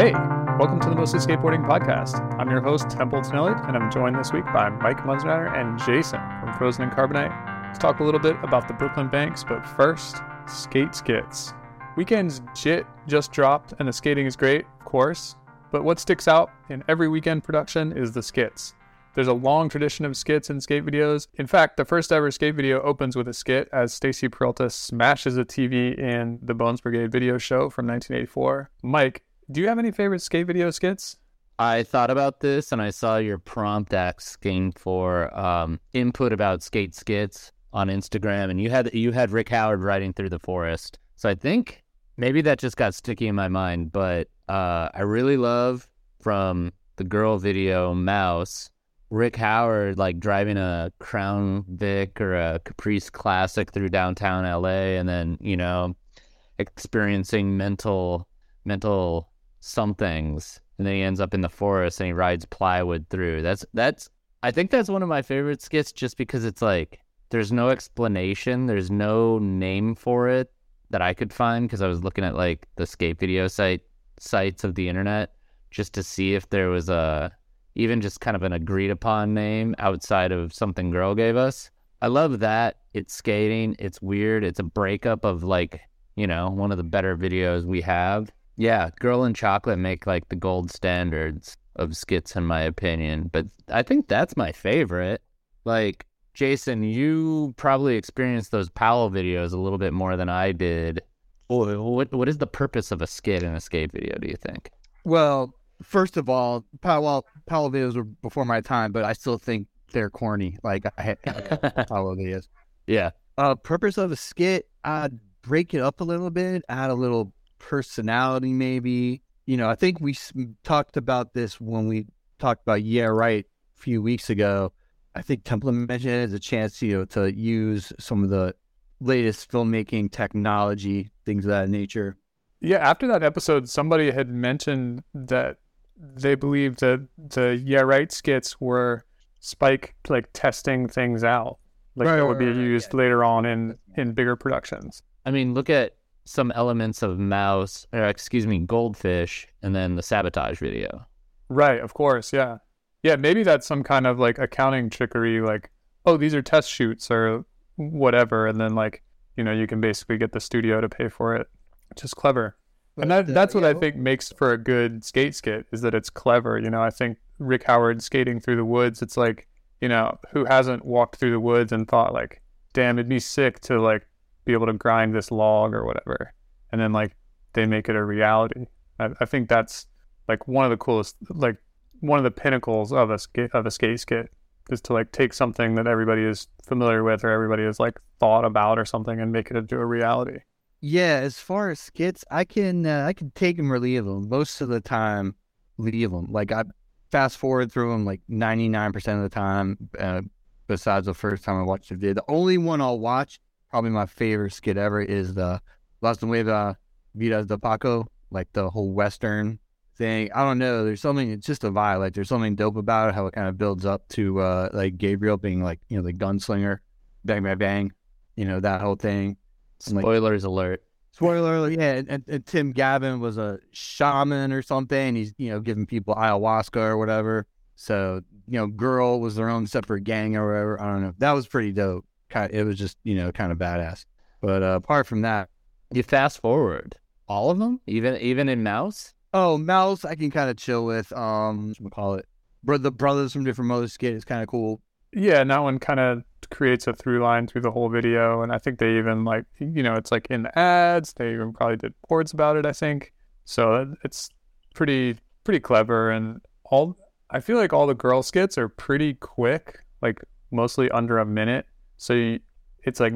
Hey, welcome to the Mostly Skateboarding Podcast. I'm your host, Templeton Elliott, and I'm joined this week by Mike Munzenrider and Jason from Frozen in Carbonite. Let's talk a little bit about the Brooklyn Banks, but first, skate skits. Weekend's JIT just dropped, and the skating is great, of course, but what sticks out in every weekend production is the skits. There's a long tradition of skits and skate videos. In fact, the first ever skate video opens with a skit as Stacy Peralta smashes a TV in the Bones Brigade video show from 1984. Mike, do you have any favorite skate video skits? I thought about this and I saw your prompt asking for um, input about skate skits on Instagram, and you had you had Rick Howard riding through the forest. So I think maybe that just got sticky in my mind. But uh, I really love from the girl video Mouse Rick Howard like driving a Crown Vic or a Caprice Classic through downtown LA, and then you know experiencing mental mental somethings, and then he ends up in the forest and he rides plywood through. That's that's I think that's one of my favorite skits, just because it's like there's no explanation, there's no name for it that I could find because I was looking at like the skate video site sites of the internet just to see if there was a even just kind of an agreed upon name outside of something girl gave us. I love that. It's skating. It's weird. It's a breakup of like, you know, one of the better videos we have. Yeah, Girl and Chocolate make like the gold standards of skits in my opinion, but I think that's my favorite. Like Jason, you probably experienced those Powell videos a little bit more than I did. What what is the purpose of a skit in a skate video, do you think? Well, first of all, Powell Powell videos were before my time, but I still think they're corny. Like I had Powell videos. Yeah. Uh, purpose of a skit, I'd break it up a little bit, add a little personality, maybe. You know, I think we talked about this when we talked about Yeah Right a few weeks ago. I think Temple mentioned it as a chance, you know, to use some of the latest filmmaking technology, things of that nature. Yeah, after that episode, somebody had mentioned that they believed that the yeah right skits were Spike like testing things out, like Right, that would be right, right, used yeah. later on in in bigger productions. I mean, look at some elements of Mouse, or excuse me, Goldfish, and then the sabotage video. Right, of course, yeah. Yeah, maybe that's some kind of like accounting trickery, like, oh, these are test shoots or whatever, and then like, you know, you can basically get the studio to pay for it. Which is clever. and that, But, uh, that's what yeah, I think makes for a good skate skit is that it's clever. You know, I think Rick Howard skating through the woods, it's like, you know, who hasn't walked through the woods and thought like, damn, it'd be sick to like be able to grind this log or whatever. And then like they make it a reality. I, I think that's like one of the coolest like one of the pinnacles of a skate of a skate skit is to like take something that everybody is familiar with or everybody has like thought about or something and make it into a reality. Yeah, as far as skits, I can uh, I can take them or leave them. Most of the time, leave them. Like I fast forward through them like ninety nine percent of the time. Uh, besides the first time I watched the video, the only one I'll watch, probably my favorite skit ever, is the Las Nuevas Vidas de Paco, like the whole Western thing. I don't know. There's something. It's just a vibe. Like there's something dope about it. How it kind of builds up to uh, like Gabriel being like you know the gunslinger, bang bang bang, you know that whole thing. Like, Spoilers alert. Spoiler alert, yeah. And, and, and Tim Gavin was a shaman or something. He's, you know, giving people ayahuasca or whatever. So, you know, Girl was their own separate gang or whatever. I don't know. That was pretty dope. Kind it was just, you know, kind of badass. But uh, apart from that, You fast forward all of them, even even in Mouse. oh, Mouse, I can kind of chill with. Um, what call it? Bro- the brothers from different mothers skit is kind of cool. Yeah, and that one kind of creates a through line through the whole video, and I think they even like you know it's like in the ads. They even probably did boards about it. I think so. It's pretty pretty clever, and all I feel like all the girl skits are pretty quick, like mostly under a minute. So you, it's like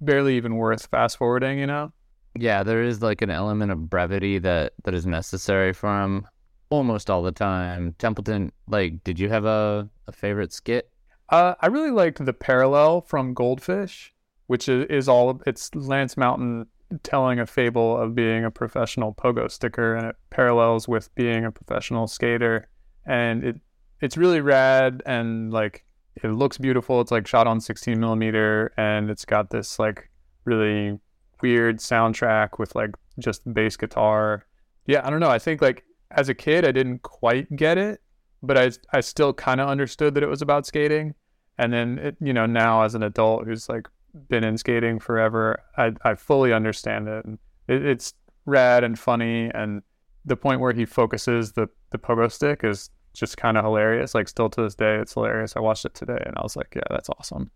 barely even worth fast forwarding. You know? Yeah, there is like an element of brevity that that is necessary from almost all the time. Templeton, like, did you have a, a favorite skit? Uh, I really liked the parallel from Goldfish, which is, is all it's Lance Mountain telling a fable of being a professional pogo sticker, and it parallels with being a professional skater, and it it's really rad and like it looks beautiful. It's like shot on 16 millimeter, and it's got this like really weird soundtrack with like just bass guitar. Yeah, I don't know. I think like as a kid, I didn't quite get it, but I I still kind of understood that it was about skating. And then it, you know now as an adult who's like been in skating forever, I I fully understand it. And it it's rad and funny, and the point where he focuses the the pogo stick is just kind of hilarious. Like still to this day, it's hilarious. I watched it today, and I was like, yeah, that's awesome.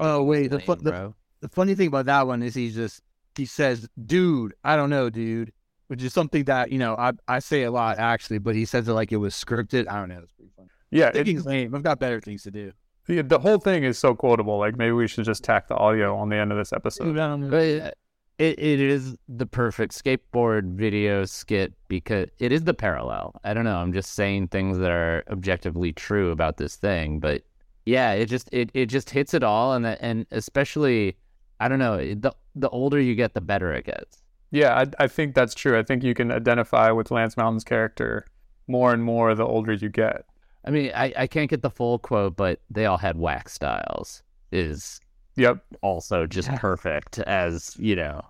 Oh wait, the, fu- the the funny thing about that one is he just he says, "Dude, I don't know, dude," which is something that you know I I say a lot actually, but he says it like it was scripted. I don't know. It's pretty funny. Yeah, it's lame. I've got better things to do. the, the whole thing is so quotable. Like maybe we should just tack the audio on the end of this episode. But uh, it, it is the perfect skateboard video skit because it is the parallel. I don't know. I'm just saying things that are objectively true about this thing, but yeah, it just it, it just hits it all, and that, and especially I don't know. The the older you get, the better it gets. Yeah, I, I think that's true. I think you can identify with Lance Mountain's character more and more the older you get. I mean, I, I can't get the full quote, but they all had wax styles. Is Yep. also just Yeah. perfect as you know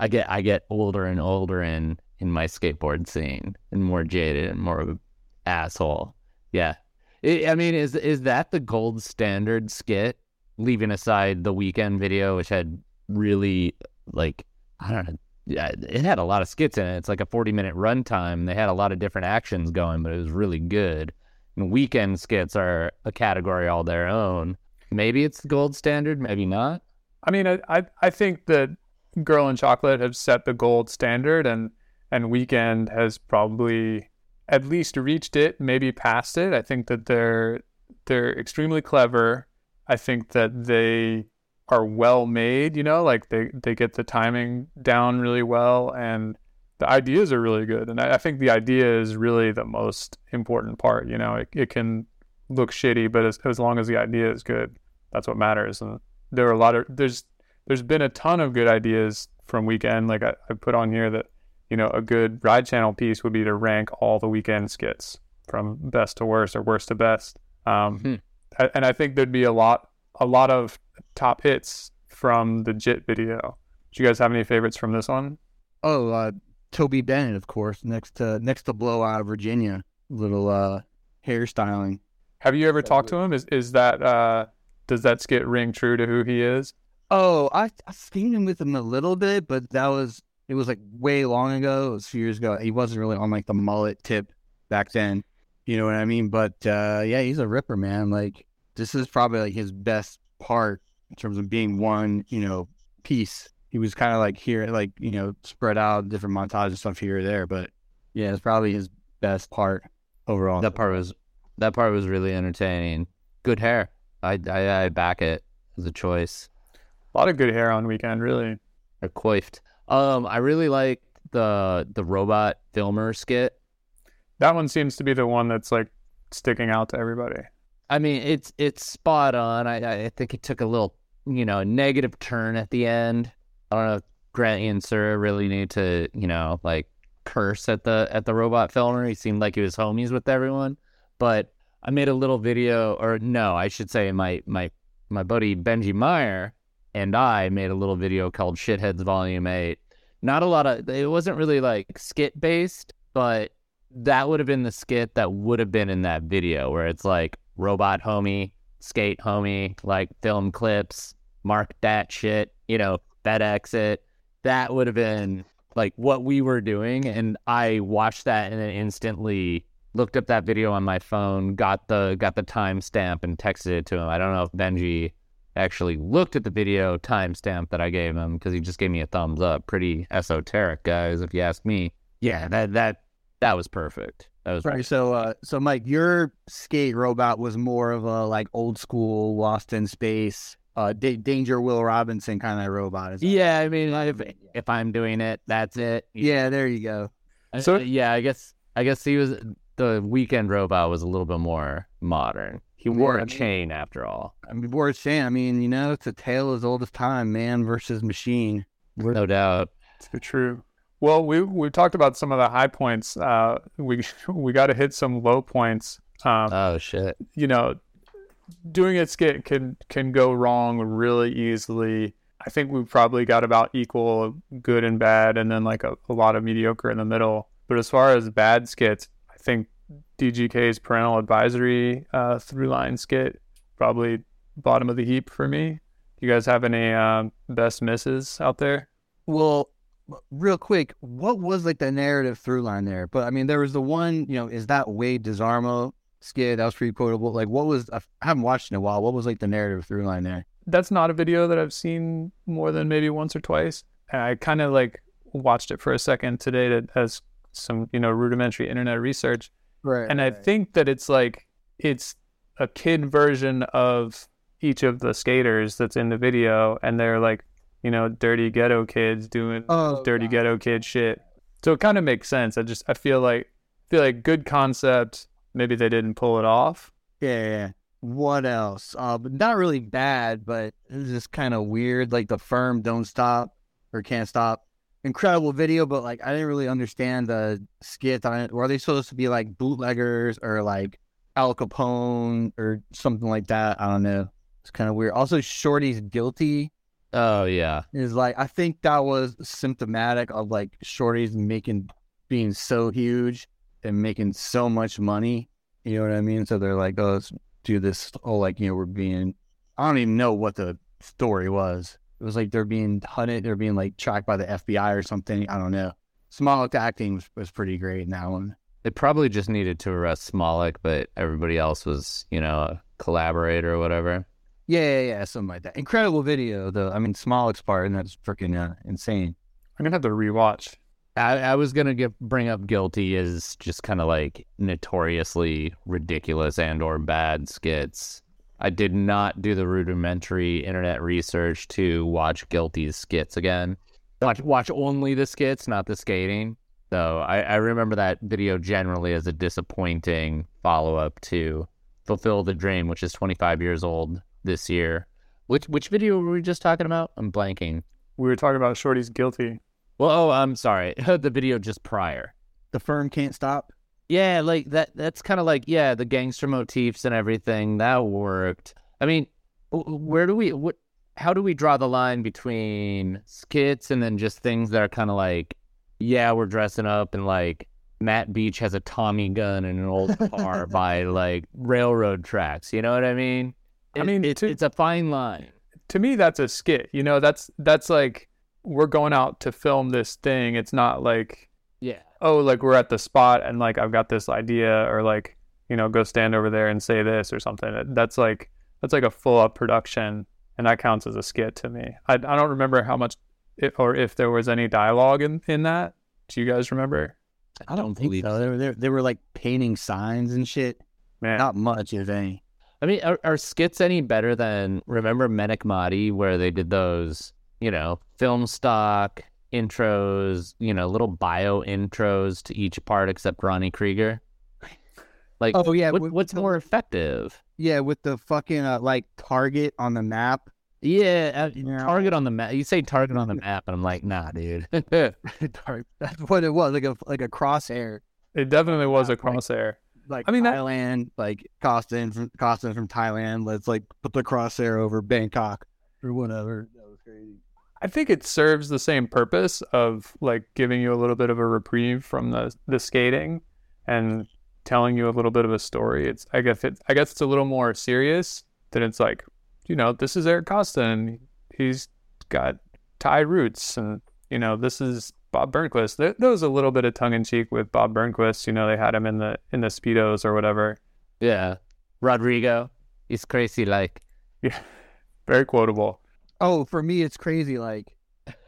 i get i get older and older in in my skateboard scene and more jaded and more of an asshole yeah I i mean is is that the gold standard skit leaving aside the weekend video which had really like i don't know yeah, it had a lot of skits in it. It's like a 40 minute runtime. They had a lot of different actions going, but it was really good. And weekend skits are a category all their own. Maybe it's the gold standard, maybe not. I mean, I, I, I think that Girl and Chocolate have set the gold standard, and and Weekend has probably at least reached it, maybe passed it. I think that they're they're extremely clever. I think that they are well made. You know, like they they get the timing down really well, and the ideas are really good. And I, I think the idea is really the most important part. You know, it it can look shitty, but as, as long as the idea is good, that's what matters. And there are a lot of there's there's been a ton of good ideas from weekend. Like I, I put on here that you know a good ride channel piece would be to rank all the weekend skits from best to worst or worst to best. Um, Hmm. a- and I think there'd be a lot a lot of top hits from the JIT video. Do you guys have any favorites from this one? Oh, uh, Toby Bennett, of course, next to next to Blowout Virginia, little uh hairstyling. Have you ever talked to him? Is is that uh, does that skit ring true to who he is? Oh, I I seen him with him a little bit, but that was it was like way long ago. It was a few years ago. He wasn't really on like the mullet tip back then. You know what I mean? But uh yeah, he's a ripper, man. Like this is probably like his best part in terms of being one, you know, piece. He was kind of like here, like you know, spread out different montage and stuff here or there. But yeah, it's probably his best part overall. That part was that part was really entertaining. Good hair. I I, I back it as a choice. A lot of good hair on weekend, really. Or coiffed. Um, I really like the the robot filmer skit. That one seems to be the one that's like sticking out to everybody. I mean, it's it's spot on. I I think it took a little, you know, negative turn at the end. I don't know if Grant and Sir really need to, you know, like curse at the at the robot filmer. He seemed like he was homies with everyone. But I made a little video, or no, I should say my my my buddy Benji Meyer and I made a little video called Shitheads Volume Eight. Not a lot of it wasn't really like skit based, but that would have been the skit that would have been in that video where it's like robot homie, skate homie, like film clips, mark that shit, you know, FedEx it. That would have been like what we were doing. And I watched that and then instantly looked up that video on my phone, got the got the timestamp and texted it to him. I don't know if Benji actually looked at the video timestamp that I gave him because he just gave me a thumbs up. Pretty esoteric, guys, if you ask me. Yeah, that that that was perfect. That was Right. So, uh, so Mike, your skate robot was more of a like old school, lost in space, uh, D- Danger Will Robinson kind of robot. Is Yeah, I mean, if, if I'm doing it, that's it. Yeah. There you go. Uh, So- yeah, I guess I guess he was the weekend robot was a little bit more modern. He wore Yeah, I a mean- chain after all, I mean, worth saying. I mean, you know, it's a tale as old as time, man versus machine. no doubt. So true. Well, we we talked about some of the high points. Uh, we we got to hit some low points. Um, Oh shit. you know, doing a skit can can go wrong really easily. I think we probably got about equal good and bad, and then like a, a lot of mediocre in the middle. But as far as bad skits, I think DGK's parental advisory uh, through line skit probably bottom of the heap for me. Do you guys have any uh, best misses out there? Well, real quick, what was like the narrative through line there? But I mean, there was the one, you know, is that Wade Desarmo skit? That was pretty quotable. Like, what was, I haven't watched in a while. What was like the narrative through line there? That's not a video that I've seen more than maybe once or twice. I kind of like watched it for a second today to, as some, you know, rudimentary internet research. Right. And I think that it's like, it's a kid version of each of the skaters that's in the video. And they're like, you know, dirty ghetto kids doing Oh, dirty God. ghetto kid shit. So it kind of makes sense. I just I feel like feel like good concept. Maybe they didn't pull it off. Yeah, yeah, yeah. What else? Uh, not really bad, but it's just kind of weird. Like the firm don't stop or can't stop. Incredible video, but like I didn't really understand the skit on it. Were they supposed to be like bootleggers or like Al Capone or something like that? I don't know. It's kind of weird. Also, Shorty's guilty Oh yeah. is like I think that was symptomatic of like Shorty's making being so huge and making so much money. You know what I mean? So they're like, oh, let's do this. Oh, like you know, we're being. I don't even know what the story was. It was like they're being hunted. They're being like tracked by the FBI or something. I don't know. Smolik acting was, was pretty great in that one. They probably just needed to arrest Smolik, but everybody else was, you know, a collaborator or whatever. Yeah, yeah, yeah, something like that. Incredible video, though. I mean, Smolik's part, and that's freaking uh, insane. I'm gonna have to rewatch. I, I was gonna give, bring up guilty as just kind of like notoriously ridiculous and or bad skits. I did not do the rudimentary internet research to watch Guilty's skits again. Watch watch only the skits, not the skating. So I, I remember that video generally as a disappointing follow up to Fulfill the Dream, which is 25 years old this year. Which which video were we just talking about? I'm blanking. We were talking about Shorty's guilty. Well, oh, I'm sorry. the video just prior. The firm can't stop. Yeah, like that. That's kind of like yeah, the gangster motifs and everything that worked. I mean, where do we what? How do we draw the line between skits and then just things that are kind of like, yeah, we're dressing up and like Matt Beach has a Tommy gun in an old car by like railroad tracks. You know what I mean? I mean, it, to- it's a fine line. To me, that's a skit. You know, that's that's like we're going out to film this thing. It's not like. Oh, like we're at the spot and like I've got this idea or like you know go stand over there and say this or something. That's like that's like a full up production, and that counts as a skit to me. I I don't remember how much it, or if there was any dialogue in in that. Do you guys remember? I don't think so. They were, they, were- they were like painting signs and shit. Man, Not much, if any. I mean, are, are skits any better than remember Menikmati, where they did those, you know, film stock intros, you know, little bio intros to each part except Ronnie Creager? Like, Oh yeah, what, with- what's the- more effective? Yeah, with the fucking uh, like target on the map. Yeah, uh, Yeah. target on the map. You say target on the map, and I'm like, nah, dude. That's what it was, like a like a crosshair. it definitely was a Yeah, right. crosshair. Like I mean, that- Thailand, like Costin from Costin from Thailand. Let's like put the crosshair over Bangkok or whatever. That was crazy. I think it serves the same purpose of like giving you a little bit of a reprieve from the the skating and telling you a little bit of a story. It's I guess it I guess it's a little more serious than it's like, you know, this is Eric Costa and he's got Thai roots and you know, this is Bob Burnquist. There, there was a little bit of tongue in cheek with Bob Burnquist. You know, they had him in the in the speedos or whatever. yeah, Rodrigo, he's crazy. Like, Yeah, very quotable. Oh, for me, it's crazy. Like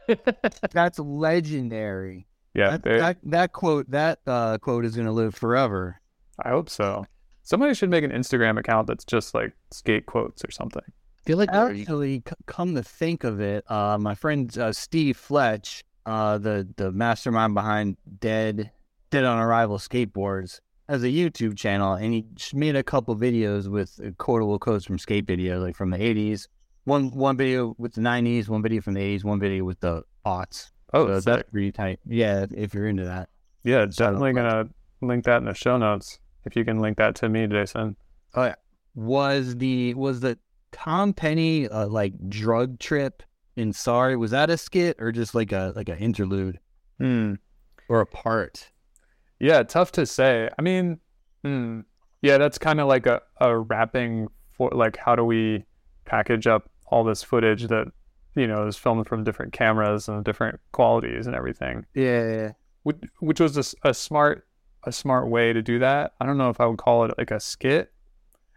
that's legendary. Yeah, that, they- that that quote that uh, quote is gonna live forever. I hope so. Somebody should make an Instagram account that's just like skate quotes or something. I feel like they're- Actually, c- come to think of it, uh, my friend uh, Steve Fletch, uh, the the mastermind behind Dead Dead on Arrival skateboards, has a YouTube channel, and he made a couple videos with uh, quotable quotes from skate videos, like from the '80s. One one video with the '90s, one video from the '80s, one video with the aughts. Oh, So that's pretty tight. Yeah, if- you're into that. Yeah, definitely gonna link that in the show notes. If you can link that to me, Jason. Oh yeah. Was the was the Tom Penny uh, like drug trip in Sorry? Was that a skit or just like a like an interlude? Hmm. or a part. Yeah, tough to say. I mean, hmm, yeah, that's kind of like a, a wrapping for like how do we package up all this footage that you know is filmed from different cameras and different qualities and everything. Yeah, which, which was a smart a smart way to do that. I don't know if I would call it like a skit,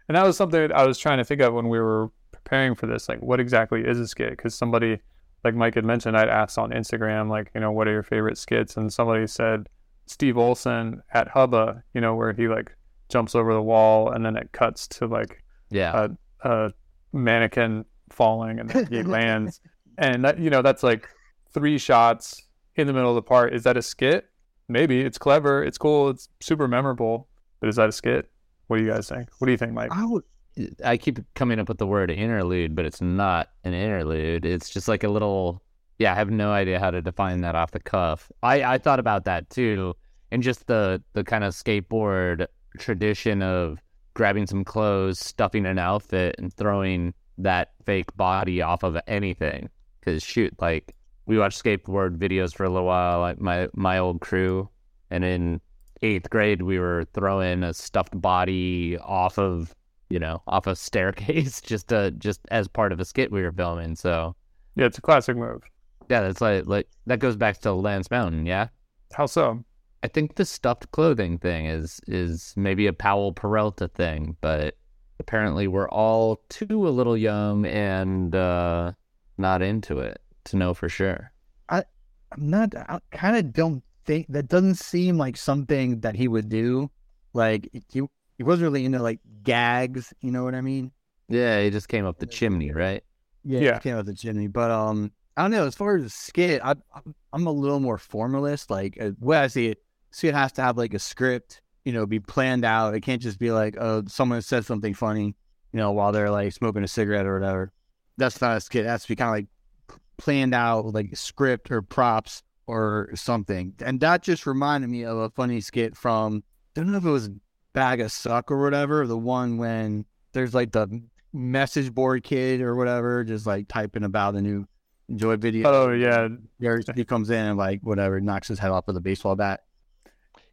and that was something I was trying to think of when we were preparing for this. Like, what exactly is a skit? Because somebody, like Mike had mentioned, I'd asked on Instagram, like, you know, what are your favorite skits? And somebody said Steve Olson at Hubba, you know, where he like jumps over the wall and then it cuts to like Yeah. a, a mannequin falling and then he lands. And that, you know, that's like three shots in the middle of the part. Is that a skit? Maybe it's clever, it's cool, it's super memorable. But is that a skit? What do you guys think? What do you think, Mike? I would. I keep coming up with the word interlude, but it's not an interlude. It's just like a little. Yeah, I have no idea how to define that off the cuff. I, I thought about that too, and just the the kind of skateboard tradition of grabbing some clothes, stuffing an outfit, and throwing that fake body off of anything. Because shoot, like we watched skateboard videos for a little while, like my my old crew, and in eighth grade we were throwing a stuffed body off of you know, off a staircase just to just as part of a skit we were filming. So Yeah, it's a classic move. yeah, that's like like that goes back to Lance Mountain, yeah. How so? I think the stuffed clothing thing is is maybe a Powell Peralta thing, but apparently we're all too a little young and uh not into it to know for sure. I, I'm not. I kind of don't think that doesn't seem like something that he would do. Like he he wasn't really into like gags. You know what I mean? Yeah, he just came up the chimney, right? Yeah, Yeah. yeah. came up the chimney. But um, I don't know. As far as the skit, I, I'm I'm a little more formalist. Like uh, the way I see it, skit has to have like a script. You know, be planned out. It can't just be like, oh, someone said something funny. You know, while they're like smoking a cigarette or whatever. That's not a skit. It has to be kind of like planned out, like script or props or something. And that just reminded me of a funny skit from I don't know if it was Bag of Suck or whatever. The one when there's like the message board kid or whatever, just like typing about the new Joy video. Oh yeah, he comes in and like whatever knocks his head off with a baseball bat.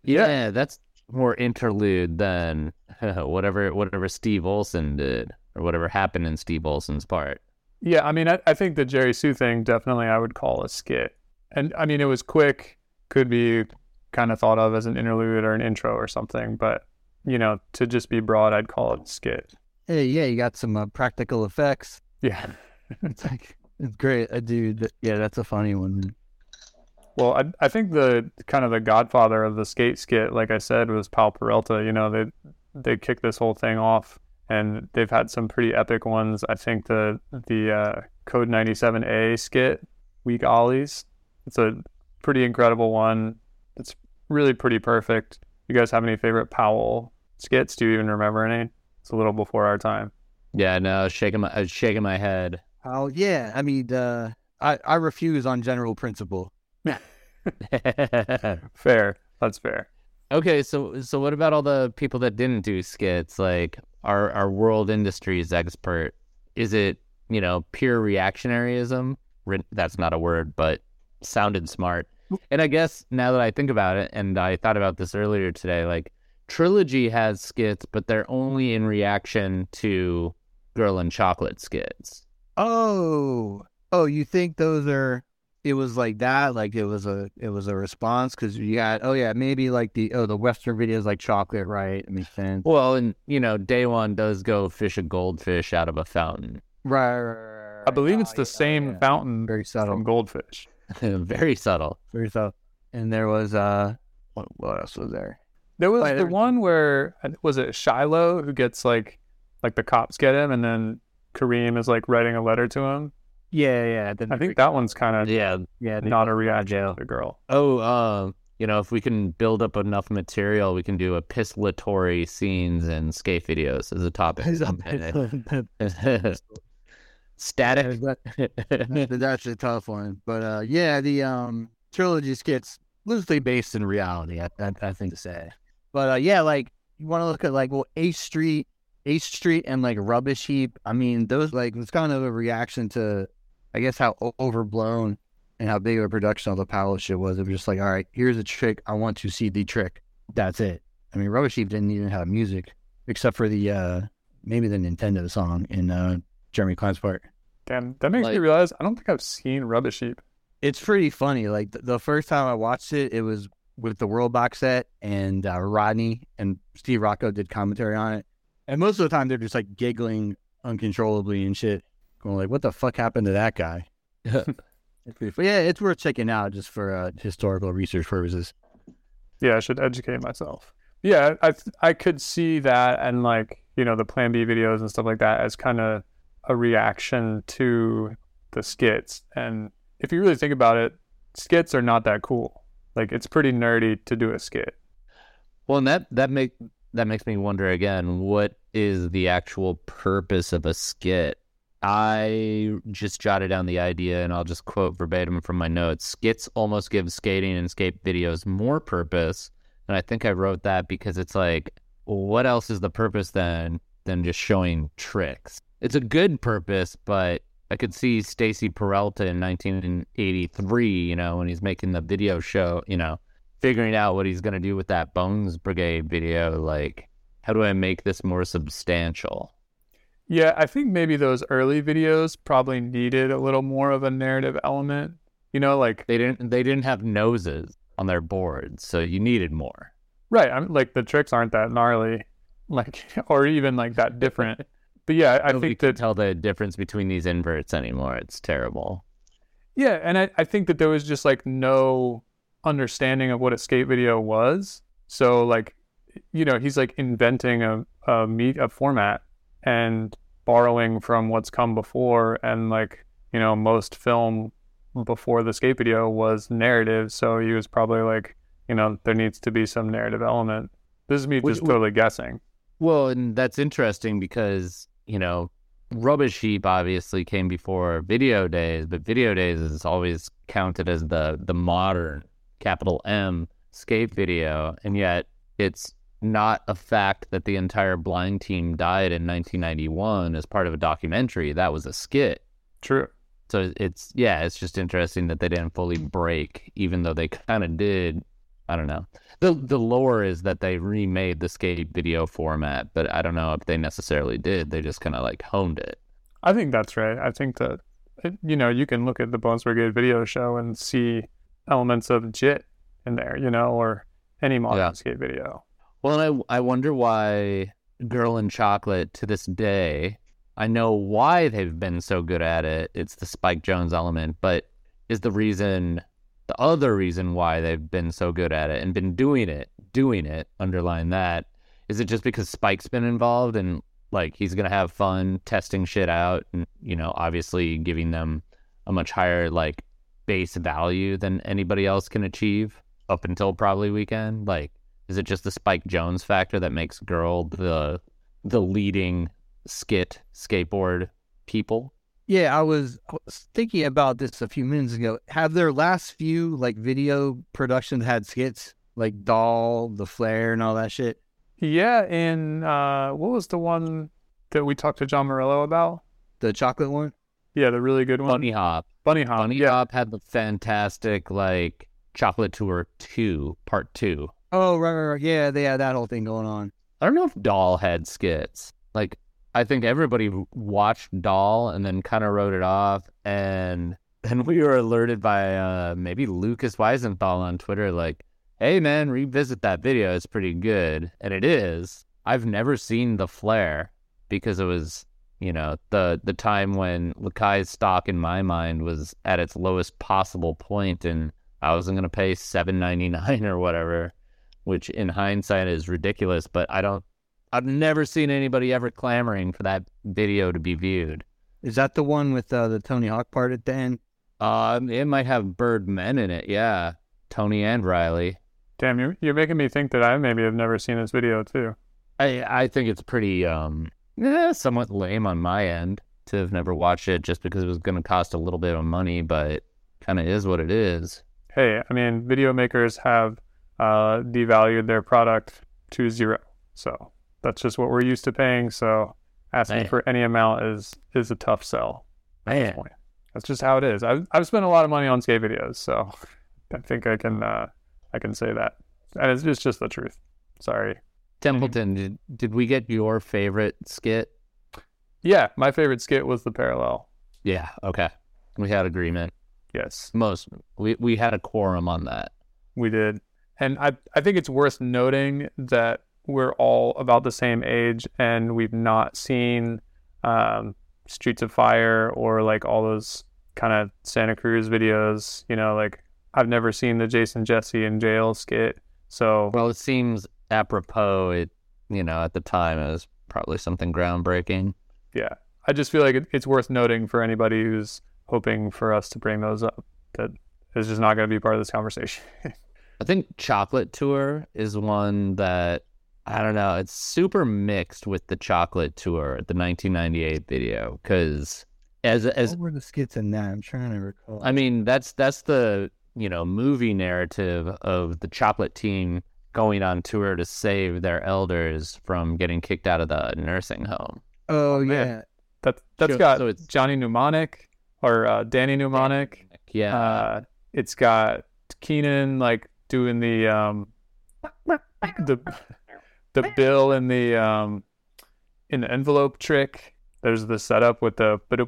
Yeah, that's more interlude than whatever whatever Steve Olson did or whatever happened in Steve Olson's part. yeah. I mean, I, I think the Jerry Hsu thing definitely I would call a skit, and I mean it was quick. Could be kind of thought of as an interlude or an intro or something, but you know, to just be broad, I'd call it a skit. Hey, yeah, you got some uh, practical effects. Yeah. It's like it's great, uh, dude. Yeah, that's a funny one. Well, I I think the kind of the godfather of the skate skit, like I said, was Powell Peralta. You know, they they kicked this whole thing off, and they've had some pretty epic ones. I think the the uh, Code 97A skit, Weak Ollies, it's a pretty incredible one. It's really pretty perfect. You guys have any favorite Powell skits? Do you even remember any? It's a little before our time. Yeah, no, shaking my shaking my head. Oh yeah, I mean, uh, I I refuse on general principle. Fair. That's fair. okay, so so what about all the people that didn't do skits? Like our our world industries expert, is it you know pure reactionaryism? Re- That's not a word, but sounded smart. And I guess now that I think about it, and I thought about this earlier today, like Trilogy has skits, but they're only in reaction to Girl and Chocolate skits. Oh, oh, you think those are? It was like that, like it was a it was a response because you got oh yeah maybe like the oh the Western videos like chocolate right it makes sense Well, and you know, Daewon does go fish a goldfish out of a fountain. right, right, right, I believe it's Oh, the yeah, same yeah. fountain very subtle from Goldfish. Very subtle. very subtle and there was uh what, what else was there There was Wait, the there- one where uh, was it Shiloh who gets like like the cops get him and then Kareem is like writing a letter to him. Yeah yeah then I think that one's kind of Yeah. yeah the- not a reaction to the girl. Oh, um, you know, if we can build up enough material, we can do epistolatory scenes and skate videos as a topic. Static. That- That's a tough one, but uh, yeah, the um trilogy skits loosely based in reality. I, I, I think to say, but uh, yeah, like you want to look at like well, H Street, H Street, and like Rubbish Heap. I mean, those like it's kind of a reaction to, I guess, how overblown and how big of a production of the Powell shit was. It was just like, all right, here's a trick. I want to see the trick. that's it. I mean, Rubbish Heap didn't even have music except for the uh maybe the Nintendo song in uh Jeremy Klein's part. Damn, that makes me realize I don't think I've seen Rubbish Heap. It's pretty funny. Like the, the first time I watched it, it was with the World box set, and uh, Rodney and Steve Rocco did commentary on it. And most of the time, they're just like giggling uncontrollably and shit, going like, "What the fuck happened to that guy?" It's pretty, yeah, it's worth checking out just for uh, historical research purposes. Yeah, I should educate myself. Yeah, I I could see that and like you know the Plan B videos and stuff like that as kind of a reaction to the skits. And if you really think about it, skits are not that cool. Like it's pretty nerdy to do a skit. Well, and that that make that makes me wonder again. What is the actual purpose of a skit? I just jotted down the idea, and I'll just quote verbatim from my notes. Skits almost give skating and skate videos more purpose, and I think I wrote that because it's like, what else is the purpose then than just showing tricks? It's a good purpose, but I could see Stacy Peralta in 1983, you know, when he's making the video show, you know, figuring out what he's going to do with that Bones Brigade video. Like, how do I make this more substantial? Yeah, I think maybe those early videos probably needed a little more of a narrative element. You know, like They didn't. They didn't have noses on their boards, so you needed more. right, I'm like the tricks aren't that gnarly, like or even like that different. But yeah, I Nobody think that tell the difference between these inverts anymore. It's terrible. Yeah, and I, I think that there was just like no understanding of what a skate video was. So like, you know, he's like inventing a a meet a format and borrowing from what's come before, and like you know, most film before the skate video was narrative. So he was probably like, you know, there needs to be some narrative element. This is me just would- totally guessing. Well, and that's interesting because you know, Rubbish Heap obviously came before Video Days, but Video Days is always counted as the the modern capital M skate video, and yet it's not a fact that the entire blind team died in 1991 as part of a documentary. That was a skit. True. So it's yeah, it's just interesting that they didn't fully break, even though they kind of did. I don't know. the The lore is that they remade the skate video format, but I don't know if they necessarily did. They just kind of like honed it. I think that's right. I think that you know you can look at the Bones Brigade video show and see elements of JIT in there, you know, or any modern Yeah. skate video. Well, and I I wonder why Girl in Chocolate to this day. I know why they've been so good at it. It's the Spike Jonze element, but is the reason the other reason why they've been so good at it and been doing it, doing it, underline that, is it just because Spike's been involved and like he's gonna have fun testing shit out and you know, obviously giving them a much higher like base value than anybody else can achieve up until probably weekend? Like is it just the Spike Jonze factor that makes Girl the the leading skit skateboard people? Yeah, I was, I was thinking about this a few minutes ago. Have their last few like video productions had skits like Doll, The Flare, and all that shit? Yeah, and uh, what was the one that we talked to John Morello about? The chocolate one. Yeah, the really good one, Bunny Hop. Bunny Hop. Bunny yeah, Hop had the fantastic like Chocolate Tour two, part two. Oh right, right, right. Yeah, they had that whole thing going on. I don't know if Doll had skits. Like I think everybody watched Doll and then kind of wrote it off, and then we were alerted by uh, maybe Lucas Weisenthal on Twitter, like, "Hey man, revisit that video. It's pretty good," and it is. I've never seen the flare because it was, you know, the the time when Lakai's stock in my mind was at its lowest possible point, and I wasn't gonna pay seven ninety nine or whatever which in hindsight is ridiculous, but I don't I've never seen anybody ever clamoring for that video to be viewed. Is that the one with uh, the Tony Hawk part at the end? Um, it might have Bird Men in it, yeah. Tony and Riley. damn, you're you're making me think that I maybe have never seen this video too. I I think it's pretty um eh, somewhat lame on my end to have never watched it just because it was gonna cost a little bit of money, but kinda is what it is. Hey, I mean, video makers have uh, devalued their product to zero, so that's just what we're used to paying. So asking Man. for any amount is is a tough sell. Man. That's just how it is. I've I've spent a lot of money on skate videos, so I think I can uh, I can say that. and it's, it's just the truth. Sorry. Templeton, did, did we get your favorite skit? Yeah, my favorite skit was the parallel. Yeah. Okay. We had agreement. Yes, Most we we had a quorum on that. we did, and I I think it's worth noting that we're all about the same age, and we've not seen um, Streets of Fire or like all those kind of Santa Cruz videos. You know, like I've never seen the Jason Jessee in jail skit. So Well, it seems apropos. It you know at the time it was probably something groundbreaking. yeah, I just feel like it, it's worth noting for anybody who's hoping for us to bring those up that is just not going to be part of this conversation. I think Chocolate Tour is one that I don't know. It's super mixed with the Chocolate Tour, the 1998 video, because as as what were the skits in that? I'm trying to recall. I mean, that's that's the you know movie narrative of the chocolate team going on tour to save their elders from getting kicked out of the nursing home. oh man. yeah, that that's So- got so it's- Johnny Mnemonic or uh, Danny Mnemonic. Yeah, Uh, it's got Keenan like doing the um the the bill in the um in the envelope trick. There's the setup with the but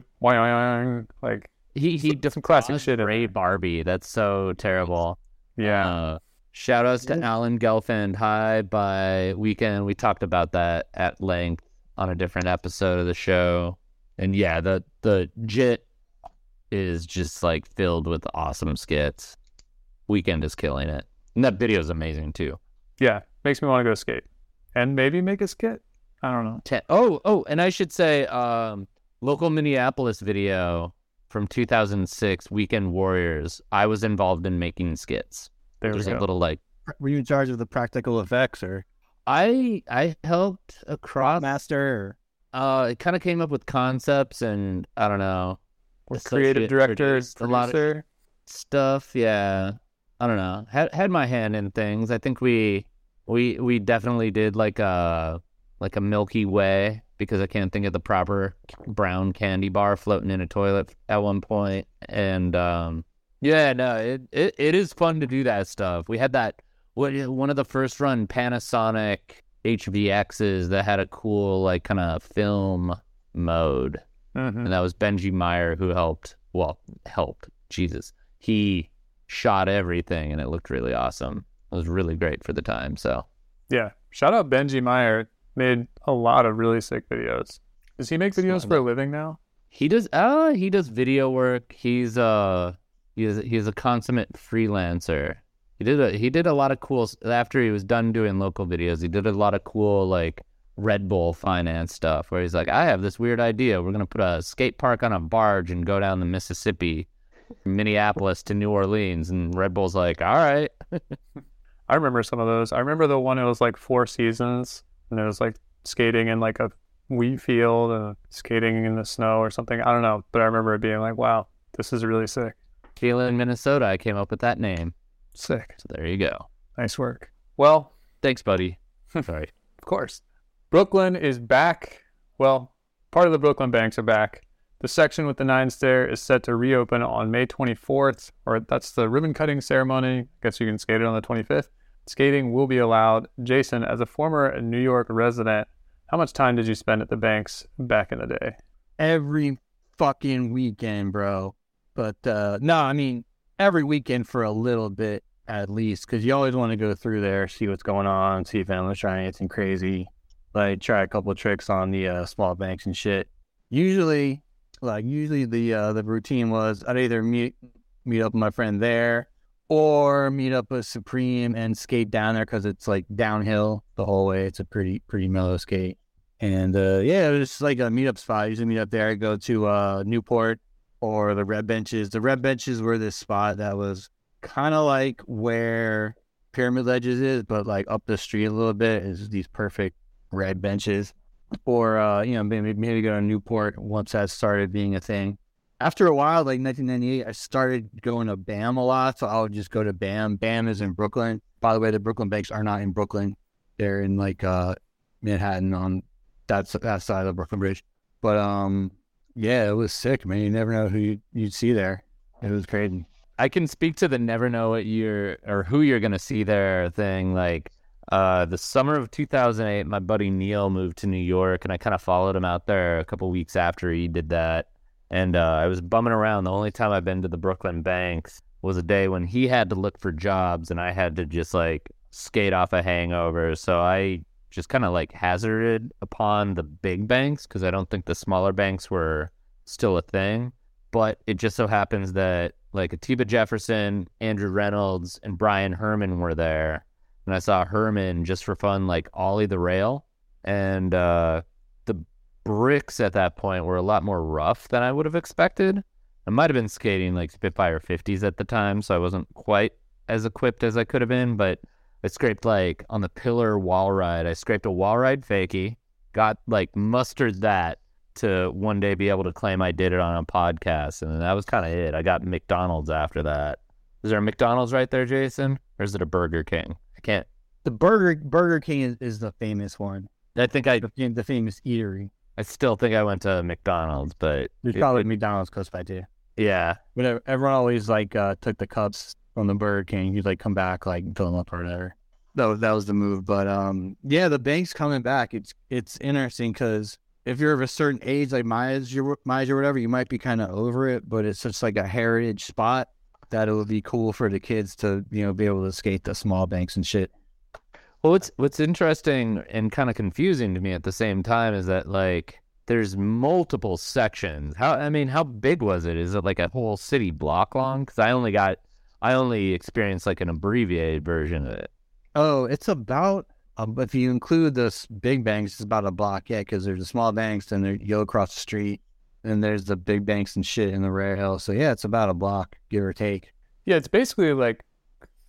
like he he some- some classic shit Ray Barbee. That's so terrible. yeah Uh, shout outs to Alan Gelfand Hi by Weekend. We talked about that at length on a different episode of the show. And yeah, the the JIT is just like filled with awesome skits. Weekend is killing it. And that video is amazing too. yeah makes me want to go skate and maybe make a skit. I don't know. Oh, oh, and I should say, um, local Minneapolis video from 2006, Weekend Warriors. I was involved in making skits. There we There's go. a little like were you in charge of the practical effects or I I helped across. master? Uh, it kind of came up with concepts and I don't know creative associate director, produced a lot of producer. stuff. Yeah, I don't know. Had had my hand in things. I think we we we definitely did like a like a Milky Way because I can't think of the proper brown candy bar floating in a toilet at one point. And um, yeah, no, it, it it is fun to do that stuff. We had that what one of the first run Panasonic HVXs that had a cool like kind of film mode Mhm. and that was Benji Meyer who helped. Well, helped. Jesus, he shot everything, and it looked really awesome. It was really great for the time. So Yeah. Shout out Benji Meyer. Made a lot of really sick videos. Does he make videos for a living now? he does. Uh, he does video work. He's uh, he is he's a consummate freelancer. He did a he did a lot of cool after he was done doing local videos. He did a lot of cool like Red Bull finance stuff where he's like, I have this weird idea. We're gonna put a skate park on a barge and go down the Mississippi, Minneapolis to New Orleans, and Red Bull's like, all right. I remember some of those. I remember the one it was like four seasons and it was like skating in like a wheat field and skating in the snow or something. I don't know, but I remember it being like, wow, this is really sick. Feeling Minnesota, I came up with that name. Sick. So there you go. Nice work. Well, Thanks, buddy. Sorry. of course. Brooklyn is back. Well, part of the Brooklyn banks are back. The section with the nine stair is set to reopen on May 24th, or that's the ribbon cutting ceremony. I guess you can skate it on the 25th. Skating will be allowed. Jason, as a former New York resident, how much time did you spend at the banks back in the day? every fucking weekend, bro. But uh no, I mean every weekend for a little bit at least, because you always want to go through there, see what's going on, see if anyone's trying anything crazy. Like try a couple tricks on the uh, small banks and shit. Usually, like usually the uh, the routine was I'd either meet meet up with my friend there, or meet up with Supreme and skate down there because it's like downhill the whole way. It's a pretty pretty mellow skate. And uh, yeah, it was just like a meetup spot. I usually meet up there. I go to uh, Newport or the Red Benches. The Red Benches were this spot that was kind of like where Pyramid Ledges is, but like up the street a little bit is these perfect red benches. Or uh, you know, maybe maybe go to Newport once that started being a thing. After a while, like 1998, I started going to BAM a lot, so I would just go to BAM. BAM is in Brooklyn. By the way, the Brooklyn Banks are not in Brooklyn; they're in like uh, Manhattan on that's that side of the Brooklyn Bridge. But um, yeah, it was sick, man. You never know who you, you'd see there. It was crazy. I can speak to the never know what you're or who you're gonna see there thing. Like uh, the summer of 2008, my buddy Neil moved to New York, and I kind of followed him out there a couple weeks after he did that. And uh, I was bumming around. The only time I've been to the Brooklyn Banks was a day when he had to look for jobs, and I had to just like skate off a hangover. So I just kind of like hazarded upon the big banks because I don't think the smaller banks were still a thing. But it just so happens that like Atiba Jefferson, Andrew Reynolds, and Bryan Herman were there. And I saw Herman just for fun, like Ollie the rail. And uh, the bricks at that point were a lot more rough than I would have expected. I might have been skating like Spitfire 50s at the time, so I wasn't quite as equipped as I could have been. But I scraped like on the pillar wall ride, I scraped a wall ride fakie, got like mustered that to one day be able to claim I did it on a podcast. And that was kind of it. I got McDonald's after that. Is there a McDonald's right there, Jason? Or is it a Burger King? I can't. The Burger Burger King is, is the famous one. I think I, The, the famous eatery. I still think I went to McDonald's, but There's it- probably it- McDonald's close by too. yeah, But everyone always like uh, took the cups from the Burger King. You'd like come back, like fill them up or whatever. That was, that was the move. But um, yeah, the bank's coming back. It's it's interesting because if you're of a certain age, like my age, your my age or whatever, you might be kind of over it. But it's just like a heritage spot that it would be cool for the kids to you know be able to skate the small banks and shit. Well, what's what's interesting and kind of confusing to me at the same time is that like there's multiple sections. How I mean, how big was it? Is it like a whole city block long? Because I only got I only experienced like an abbreviated version of it. Oh, it's about um, if you include the big banks, it's about a block. Yeah, because there's the small banks, then there, you go across the street, and there's the big banks and shit in the rare hill. So yeah, it's about a block, give or take. Yeah, it's basically like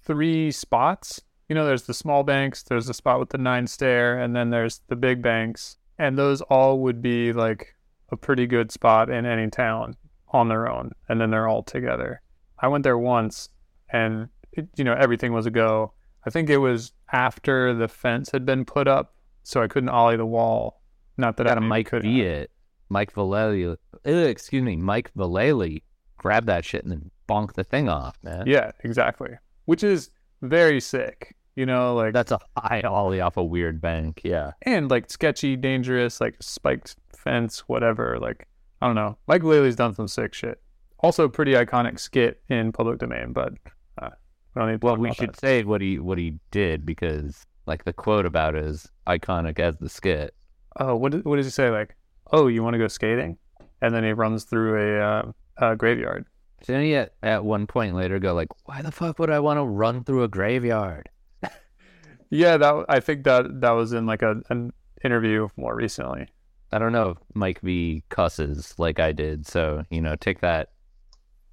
three spots. You know, there's the small banks, there's the spot with the nine stair, and then there's the big banks. And those all would be like a pretty good spot in any town on their own. And then they're all together. I went there once and, it, you know, everything was a go. I think it was after the fence had been put up, so I couldn't ollie the wall. Not that Got a I Mike could V it. Mike Vallely, uh, excuse me, Mike Vallely grabbed that shit and then bonked the thing off, man. Yeah, exactly. Which is very sick. You know, like That's a high ollie off a weird bank. Yeah. and like sketchy, dangerous, like spiked fence, whatever. Like I don't know. Mike Vallely's done some sick shit. Also, pretty iconic skit in public domain, but uh, we don't need to Well, we should that. say what he what he did because like the quote about it is iconic as the skit. Oh, what did, what does he say? Like, oh, you want to go skating? And then he runs through a, uh, a graveyard. Didn't he at, at one point later go like, "Why the fuck would I want to run through a graveyard?" Yeah, that I think that that was in like a an interview more recently. I don't know if Mike V cusses like I did, so you know, take that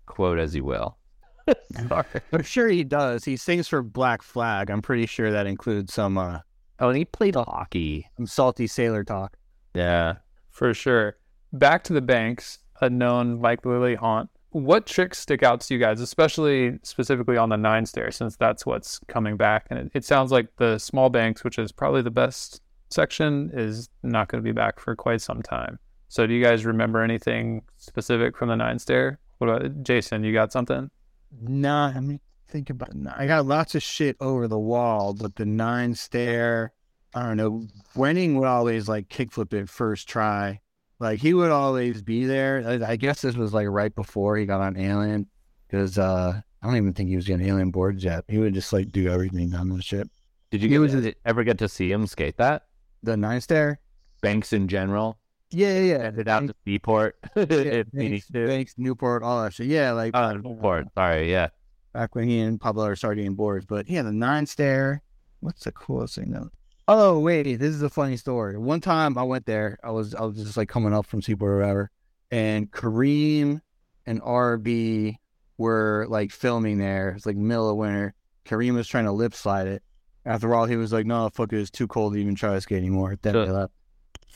quote as you will. I'm sure he does. He sings for Black Flag. I'm pretty sure that includes some uh, Oh, and he played hockey. some salty sailor talk. Yeah. For sure. Back to the banks, a known Mike Vallely haunt. What tricks stick out to you guys, especially specifically on the nine stair, since that's what's coming back? And it, it sounds like the small banks, which is probably the best section, is not going to be back for quite some time. So, do you guys remember anything specific from the nine stair? What about Jason? You got something? Nah, I mean, think about. I got lots of shit over the wall, but the nine stair. I don't know. Wenning would always like kickflip it first try. Like he would always be there. I, I guess this was like right before he got on Alien, because uh, I don't even think he was getting Alien boards yet. He would just like do everything on the ship. Did you get, did ever get to see him skate that? The nine stair. Banks in general. Yeah, yeah, yeah. Headed out to Seaport. Yeah, Banks. Banks, Newport, all that shit. Yeah, like Oh, Newport. Sorry, yeah. back when he and Pablo started getting boards. But yeah, the nine stair. What's the coolest thing though? Oh wait, this is a funny story. One time I went there, I was I was just like coming up from Seaport or whatever, and Kareem and RB were like filming there. It's like middle of winter. Kareem was trying to lip slide it. After all, he was like, "No, fuck it, it's too cold to even try to skate anymore." Then they Sure. left.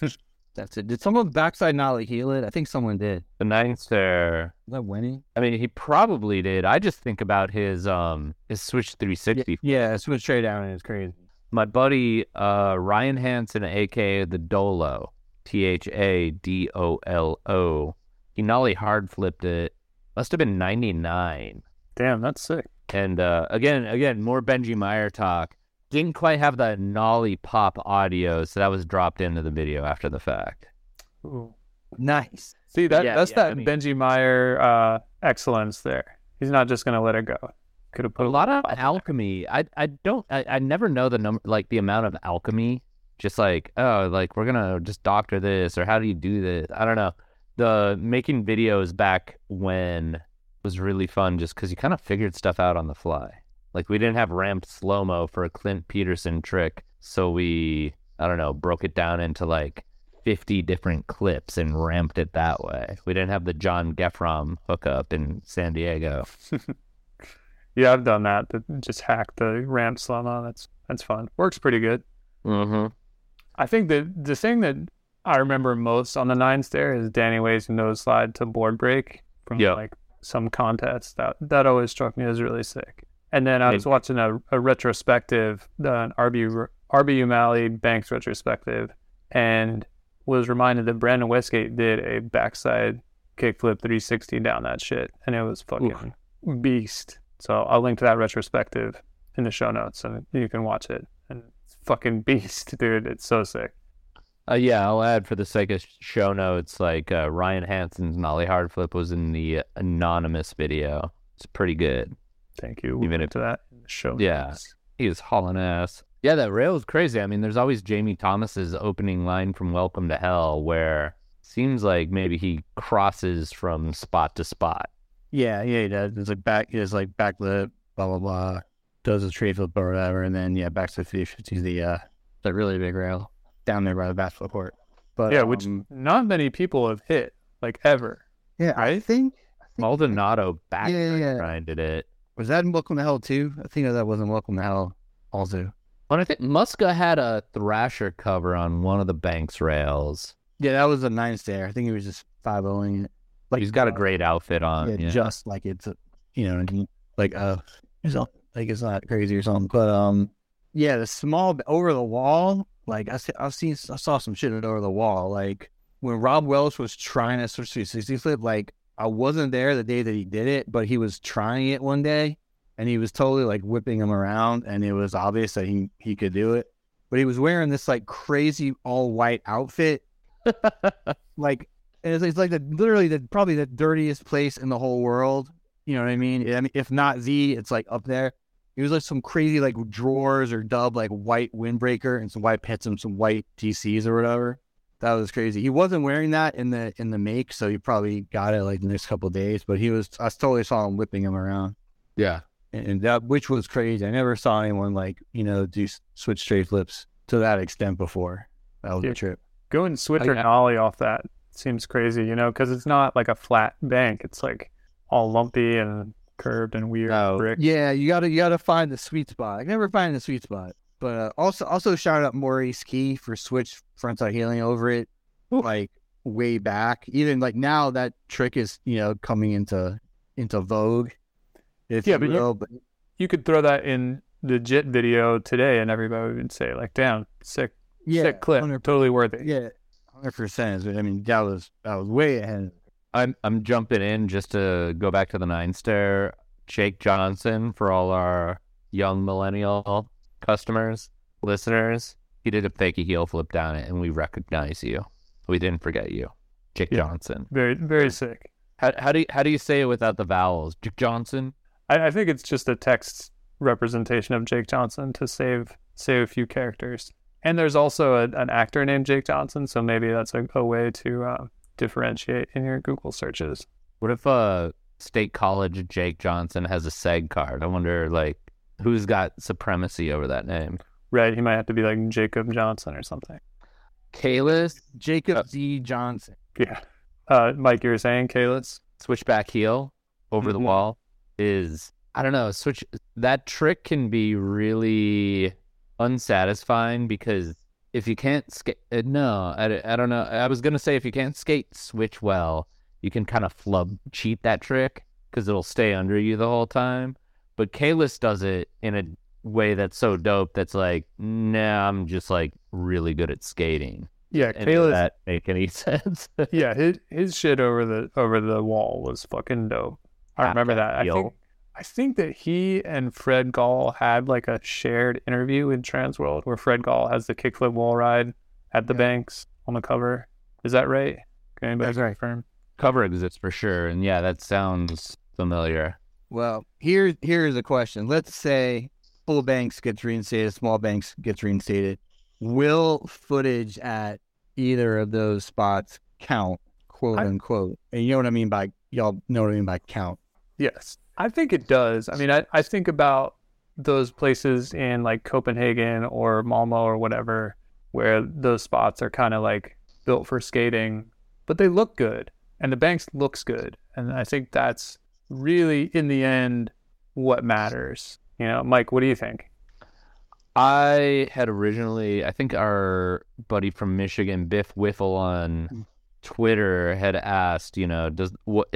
That's it. Did someone backside nollie heel it? I think someone did. The ninth there. Is that Wenning? I mean, he probably did. I just think about his um his Switch 360 Yeah, switch straight down and it's crazy. My buddy uh, Ryan Hansen, aka the Dolo, T H A D O L O, he nollie hard flipped it. Must have been 99. Damn, that's sick. And uh, again, again, more Benji Meyer talk. Didn't quite have the nolly pop audio, so that was dropped into the video after the fact. Ooh. Nice. See that Yeah, that's yeah, that I mean- Benji Meyer uh, excellence there. He's not just gonna let it go. Could have put a lot of alchemy. I I don't. I, I never know the number, like the amount of alchemy. Just like oh, like we're gonna just doctor this, or how do you do this? I don't know. The making videos back when was really fun, just because you kind of figured stuff out on the fly. Like we didn't have ramp slow mo for a Clint Peterson trick, so we I don't know broke it down into like 50 different clips and ramped it that way. We didn't have the John Geffrom hookup in San Diego. Yeah, I've done that. Just hack the ramp mo. That's that's fun. Works pretty good. Mm-hmm. I think the the thing that I remember most on the nine stair is Danny Way's nose slide to board break from Yeah. like some contest. That that always struck me as really sick. And then I was watching a, a retrospective, uh, an RB RB Umali Banks retrospective, and was reminded that Brandon Westgate did a backside kickflip 360 down that shit, and it was fucking beast. So I'll link to that retrospective in the show notes, and you can watch it. And it's fucking beast, dude. It's so sick. Uh, yeah, I'll add for the sake of show notes, like uh, Ryan Hansen's Nollie Hard Flip was in the anonymous video. It's pretty good. Thank you. Even Even if- to that in the show. Yeah. notes. He was hauling ass. Yeah, that rail is crazy. I mean, there's always Jamie Thomas's opening line from Welcome to Hell, where seems like maybe he crosses from spot to spot. Yeah, yeah, he does. It's like back, does like backlip, blah blah blah. Does a trade flip or whatever, and then yeah, back to the fish. He's the uh, that really big rail down there by the basketball court. But Yeah, which um, not many people have hit, like ever. yeah, I think I think- Maldonado back Yeah, yeah. grinded it. was that in Welcome to Hell too? I think that wasn't Welcome to Hell also. And I think Muska had a Thrasher cover on one of the Banks rails. Yeah, that was a nine stair. I think he was just five owing it. Like He's got a great outfit on. yeah, Yeah, just like it's a, you know, what I mean? like uh, it's not like it's not crazy or something. But um, yeah, the small over the wall. Like I see, I've seen, I saw some shit over the wall. Like when Rob Welsh was trying to switch to 60 flip, like I wasn't there the day that he did it, but he was trying it one day, and he was totally like whipping him around, and it was obvious that he he could do it. But he was wearing this like crazy all white outfit like and it's, it's like the literally the probably the dirtiest place in the whole world. You know what I mean? I mean, if not the, it's like up there. It was like some crazy like drawers or dub like white windbreaker and some white pits and some white TCs or whatever. That was crazy. He wasn't wearing that in the in the make, so he probably got it like the next couple of days. But he was, I totally saw him whipping him around, yeah. and, and that which was crazy. I never saw anyone like you know do switch straight flips to that extent before. That was Yeah. a trip. Go and switch Oh, or yeah. nollie off that seems crazy, you know, because it's not like a flat bank. It's like all lumpy and curved and weird Oh, brick. Yeah, you gotta you gotta find the sweet spot. I can never find the sweet spot. But uh, also also shout out Maurice Key for switch frontside healing over it, like way back. Even like now that trick is you know coming into into vogue. If Yeah, you but you- will, but You could throw that in the JIT video today, and everybody would say, like, "Damn, sick, yeah, sick clip, 100 totally worth it." yeah, hundred percent. I mean that was that was way ahead. I'm I'm jumping in just to go back to the nine stair. Jake Johnson for all our young millennial customers, listeners. He did a fakey heel flip down it, and we recognize you. We didn't forget you, Jake Yeah. Johnson. Very, very sick. How, how do you, how do you say it without the vowels? Jake Johnson. I, I think it's just a text representation of Jake Johnson to save save a few characters. And there's also a, an actor named Jake Johnson, so maybe that's a, a way to uh, differentiate in your Google searches. What if uh State College Jake Johnson has a SAG card? I wonder like who's got supremacy over that name. Right? He might have to be like Jacob Johnson or something. Kalis Jacob Uh, Z Johnson. Yeah. Uh, Mike, you were saying Kalis? switchback heel over the Mhm. wall is I don't know switch that trick can be really unsatisfying because if you can't skate uh, no I, I don't know I was gonna say if you can't skate switch well you can kind of flub cheat that trick because it'll stay under you the whole time but Kalis does it in a way that's so dope that's like nah I'm just like really good at skating Yeah, and does Kalis. that make any sense Yeah, his his shit over the over the wall was fucking dope. I remember that. I think I think that he and Fred Gall had like a shared interview in Transworld where Fred Gall has the kickflip wall ride at the Yeah. banks on the cover. Is that right? Can anybody That's right. confirm? Cover exists for sure, and yeah, that sounds familiar. Well, here here's a question. Let's say full banks gets reinstated, small banks gets reinstated. Will footage at either of those spots count, quote I- unquote? And you know what I mean by y'all know what I mean by count. Yes, I think it does. I mean, I, I think about those places in like Copenhagen or Malmo or whatever, where those spots are kind of like built for skating, but they look good and the banks looks good. And I think that's really in the end what matters. You know, Mike, what do you think? I had originally, I think our buddy from Michigan, Biff Whiffle on mm. Twitter, had asked, you know, does what,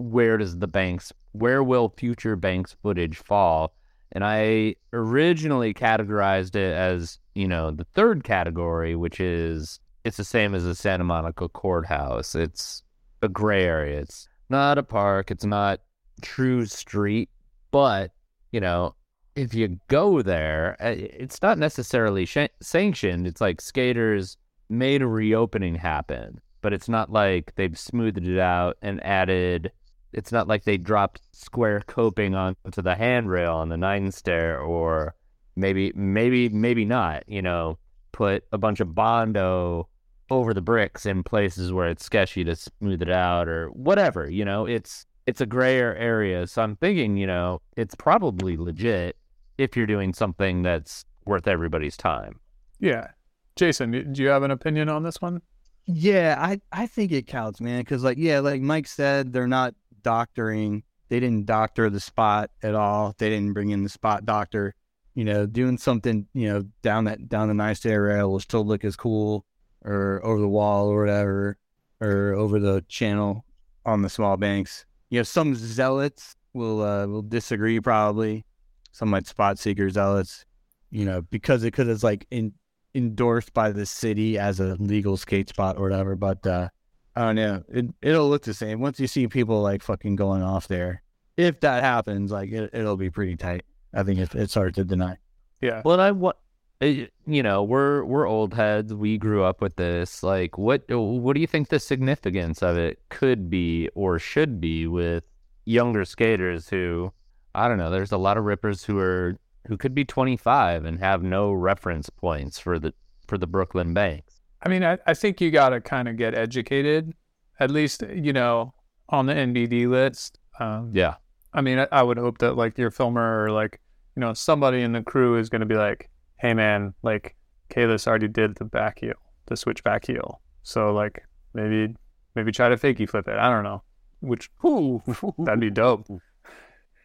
where does the banks, where will future banks footage fall? And I originally categorized it as, you know, the third category, which is it's the same as the Santa Monica courthouse. It's a gray area. It's not a park. It's not true street, but you know, if you go there, uh, it's not necessarily sh- sanctioned. It's like skaters made a reopening happen, but it's not like they've smoothed it out and added. It's not like they dropped square coping onto the handrail on the nine stair, or maybe, maybe, maybe not. You know, put a bunch of bondo over the bricks in places where it's sketchy to smooth it out, or whatever. You know, it's it's a grayer area. So I'm thinking, you know, it's probably legit if you're doing something that's worth everybody's time. Yeah. Jason, do you have an opinion on this one? Yeah, I I think it counts, man. Because like yeah, like Mike said, they're not doctoring. They didn't doctor the spot at all. They didn't bring in the spot doctor. You know, doing something you know down that down the nice area will still look as cool, or over the wall or whatever, or over the channel on the small banks. You know, some zealots will uh, will disagree probably. Some like spot seeker zealots, you know, because it because it's like in endorsed by the city as a legal skate spot or whatever. But uh, I don't know. It it'll look the same once you see people like fucking going off there. If that happens, like it, it'll be pretty tight. I think it's, it's hard to deny. Yeah. Well, I what eh, you know, we're we're old heads. We grew up with this. Like, what what do you think the significance of it could be or should be with younger skaters who, I don't know. There's a lot of rippers who are who could be 25 and have no reference points for the for the Brooklyn Banks. I mean, I, I think you got to kind of get educated, at least, you know, on the NBD list. Um, Yeah. I mean, I, I would hope that like your filmer or like, you know, somebody in the crew is going to be like, hey, man, like, Kalis already did the back heel, the switch back heel. So, like, maybe, maybe try to fakey flip it. I don't know. Which, ooh, that'd be dope.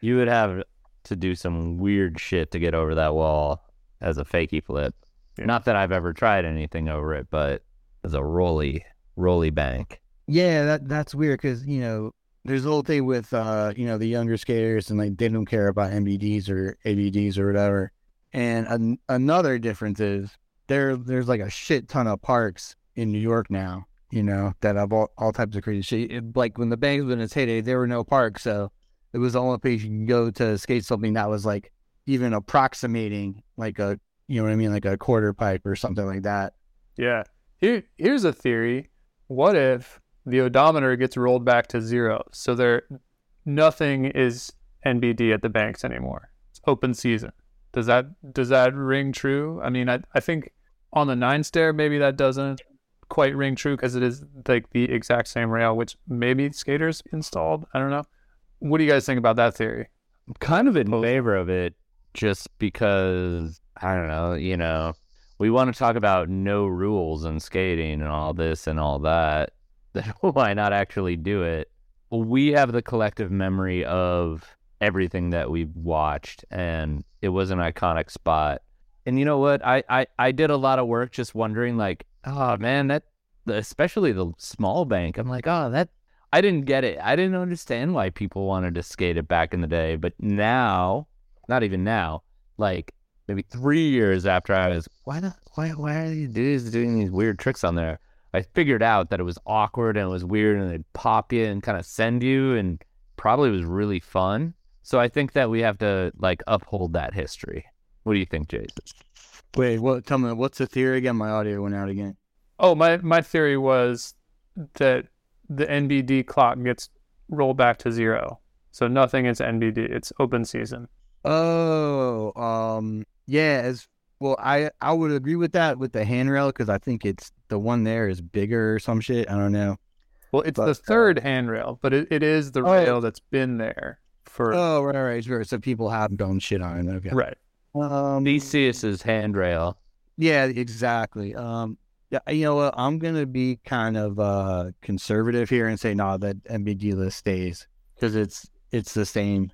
You would have to do some weird shit to get over that wall as a fakey flip. Yeah. Not that I've ever tried anything over it, but as a rolly rolly bank. Yeah, that that's weird because you know there's a whole thing with uh you know the younger skaters and like they don't care about NBDs or ABDs or whatever. And an- another difference is there there's like a shit ton of parks in New York now. You know that have all, all types of crazy shit. It- like when the bank was in its heyday, there were no parks, so it was the only place you can go to skate something that was like even approximating like a you know what I mean like a quarter pipe or something like that. Yeah. Here, here's a theory. What if the odometer gets rolled back to zero? So there, nothing is NBD at the banks anymore. It's open season. Does that does that ring true? I mean, I I think on the nine stair maybe that doesn't quite ring true because it is like the exact same rail, which maybe skaters installed. I don't know. What do you guys think about that theory? I'm kind of in favor of it just because I don't know, you know, we want to talk about no rules and skating and all this and all that. Then why not actually do it? We have the collective memory of everything that we've watched and it was an iconic spot. And you know what? I, I, I did a lot of work just wondering like, oh man, that especially the small bank. I'm like, oh that I didn't get it. I didn't understand why people wanted to skate it back in the day. But now, not even now, like maybe three years after I was, why not? Why why are these dudes doing these weird tricks on there? I figured out that it was awkward and it was weird and they'd pop you and kind of send you and probably was really fun. So I think that we have to like uphold that history. What do you think, Jason? Wait, what? Tell me, what's the theory again? My audio went out again. Oh, my my theory was that the NBD clock gets rolled back to zero, so nothing is NBD. It's open season. Oh, um, yeah. As well, I I would agree with that with the handrail because I think it's the one there is bigger or some shit. I don't know. Well, it's But, the uh, third handrail, but it, it is the Oh, yeah. rail that's been there for Oh, right, right, sure. So people have done shit on it. Okay. right. Um, Theseus's handrail. Yeah, exactly. Um, yeah, you know what? I'm gonna be kind of uh conservative here and say no, that NBD list stays because it's it's the same.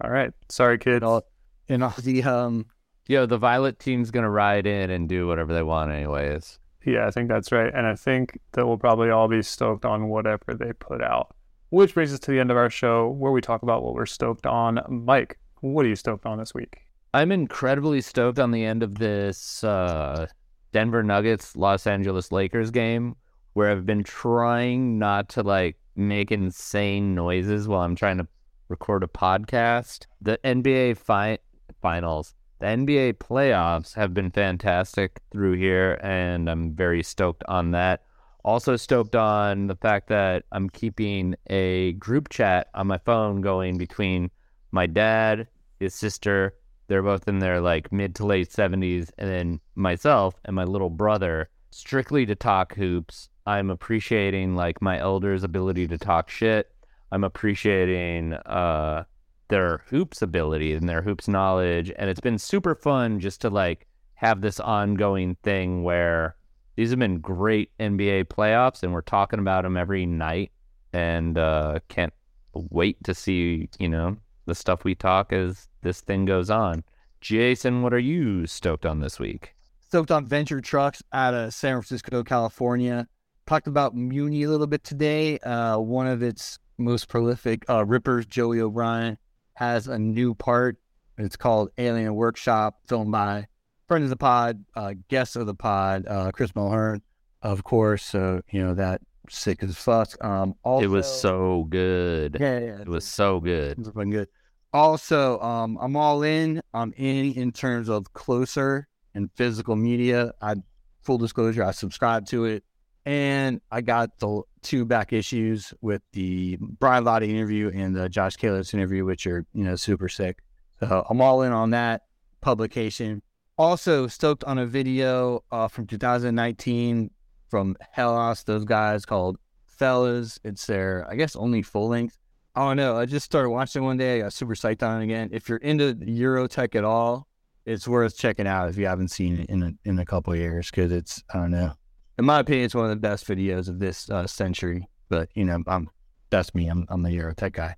All right. Sorry, kid. And all and all the um Yo, the Violet team's gonna ride in and do whatever they want, anyways. Yeah, I think that's right. And I think that we'll probably all be stoked on whatever they put out. Which brings us to the end of our show where we talk about what we're stoked on. Mike, what are you stoked on this week? I'm incredibly stoked on the end of this uh, Denver Nuggets Los Angeles Lakers game where I've been trying not to like make insane noises while I'm trying to record a podcast. The NBA fi- finals, the NBA playoffs have been fantastic through here, and I'm very stoked on that. Also stoked on the fact that I'm keeping a group chat on my phone going between my dad, his sister, they're both in their like mid to late 70s and then myself and my little brother strictly to talk hoops i'm appreciating like my elders ability to talk shit i'm appreciating uh their hoops ability and their hoops knowledge and it's been super fun just to like have this ongoing thing where these have been great nba playoffs and we're talking about them every night and uh can't wait to see you know the stuff we talk as this thing goes on. Jason, what are you stoked on this week? stoked on venture trucks out of San Francisco, California. Talked about Muni a little bit today. Uh, one of its most prolific uh, rippers, Joey O'Brien, has a new part. It's called Alien Workshop, filmed by friend of the pod, uh, guest of the pod, uh, Chris Mulhern, of course. So you know that sick as fuck. Um, also, it was so good. yeah, yeah, It was so good. it's been good. Also, um, I'm all in. I'm in in terms of closer and physical media. I full disclosure, I subscribe to it, and I got the two back issues with the Brian Lotti interview and the Josh Kalis interview, which are you know super sick. So I'm all in on that publication. Also stoked on a video uh, from 2019 from Hellas, those guys called Fellas. It's their, I guess, only full length. I don't know. I just started watching one day. I got super psyched on it again. If you're into Eurotech at all, it's worth checking out if you haven't seen it in a, in a couple years because it's, I don't know. In my opinion, it's one of the best videos of this uh, century. But, you know, I'm that's me. I'm, I'm the Eurotech guy.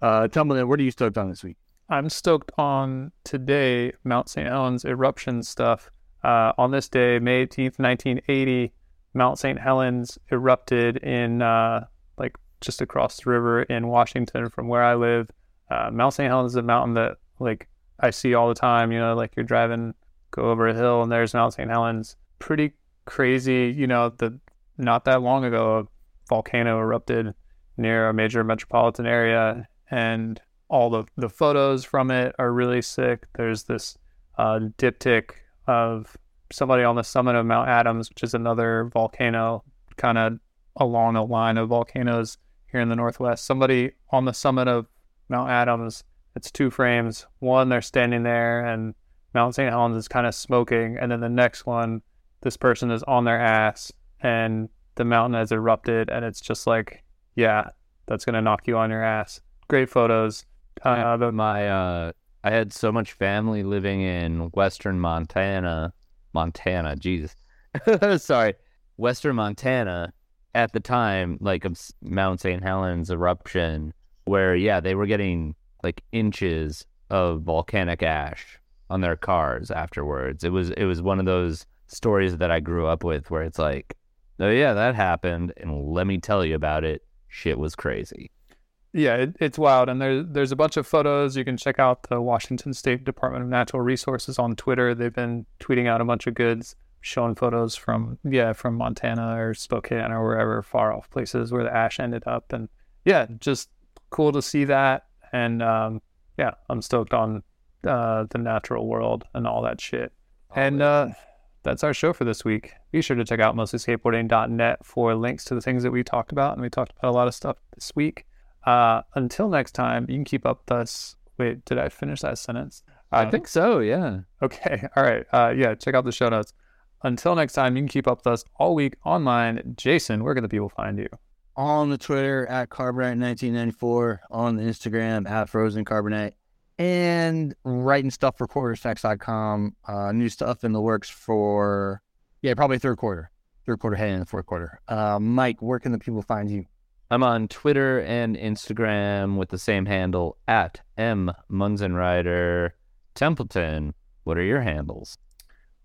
Uh, me, what are you stoked on this week? I'm stoked on today Mount St. Helens eruption stuff. Uh, on this day, May 18th, 1980, Mount St. Helens erupted in uh, like just across the river in Washington from where I live. Uh, Mount St. Helens is a mountain that like I see all the time. You know, like you're driving, go over a hill, and there's Mount St. Helens. Pretty crazy. You know, the not that long ago, a volcano erupted near a major metropolitan area, and all the the photos from it are really sick. There's this uh, diptych of somebody on the summit of Mount Adams, which is another volcano, kind of along a line of volcanoes here in the northwest. Somebody on the summit of Mount Adams. It's two frames. One, they're standing there, and Mount St. Helens is kind of smoking, and then the next one, this person is on their ass, and the mountain has erupted, and it's just like, yeah, that's gonna knock you on your ass. Great photos. Uh, the, my uh I had so much family living in western Montana, Montana, Jesus. Sorry. Western Montana at the time like of Mount St. Helens eruption where yeah, they were getting like inches of volcanic ash on their cars afterwards. It was it was one of those stories that I grew up with where it's like, "Oh yeah, that happened and let me tell you about it. Shit was crazy." yeah, it, it's wild, and there's there's a bunch of photos. You can check out the Washington State Department of Natural Resources on Twitter. They've been tweeting out a bunch of goods, showing photos from yeah from Montana or Spokane or wherever far off places where the ash ended up, and yeah, just cool to see that. And um, yeah, I'm stoked on uh, the natural world and all that shit. And uh, that's our show for this week. Be sure to check out mostlyskateboarding.net for links to the things that we talked about. And we talked about a lot of stuff this week. Uh, until next time, you can keep up with us. Wait, did I finish that sentence? I Uh, think so. Yeah. Okay. All right. Uh, yeah, check out the show notes. Until next time, you can keep up with us all week online. Jason, where can the people find you? On the Twitter at Carbonite1994, on the Instagram at Frozen Carbonite, and writing stuff for quartersnacks.com. Uh, new stuff in the works for, yeah, probably third quarter, third quarter heading into the fourth quarter. Uh, Mike, where can the people find you? I'm on Twitter and Instagram with the same handle at M Munzenrider Templeton. What are your handles?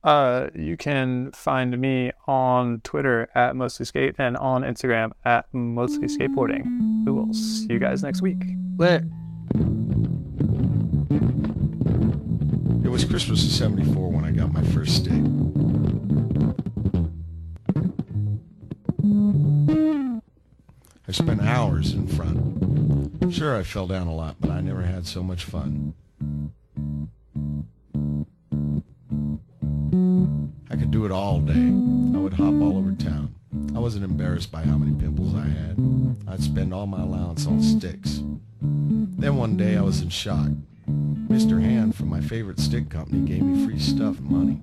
Uh, you can find me on Twitter at mostly skate and on Instagram at mostly skateboarding. We will see you guys next week. Let was Christmas of 74 when I got my first stick. I spent hours in front. Sure, I fell down a lot, but I never had so much fun. I could do it all day. I would hop all over town. I wasn't embarrassed by how many pimples I had. I'd spend all my allowance on sticks. Then one day I was in shock. Mr. Hand from my favorite stick company gave me free stuff and money.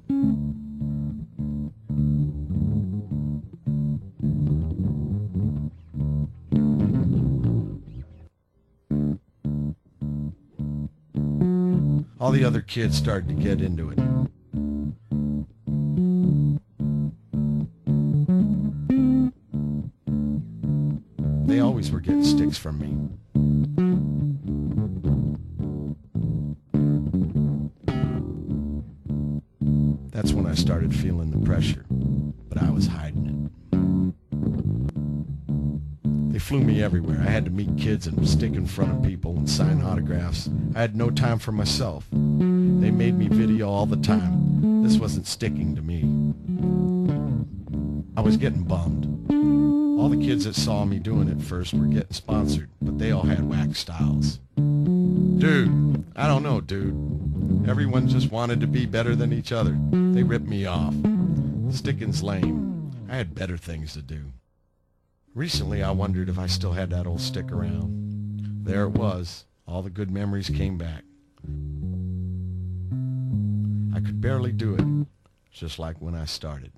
All the other kids started to get into it. They always were getting sticks from me. Meet kids and stick in front of people and sign autographs. I had no time for myself. They made me video all the time. This wasn't sticking to me. I was getting bummed. All the kids that saw me doing it first were getting sponsored, but they all had whack styles. Dude, I don't know, dude. Everyone just wanted to be better than each other. They ripped me off. Sticking's lame. I had better things to do. Recently, I wondered if I still had that old stick around. There it was. All the good memories came back. I could barely do it, just like when I started.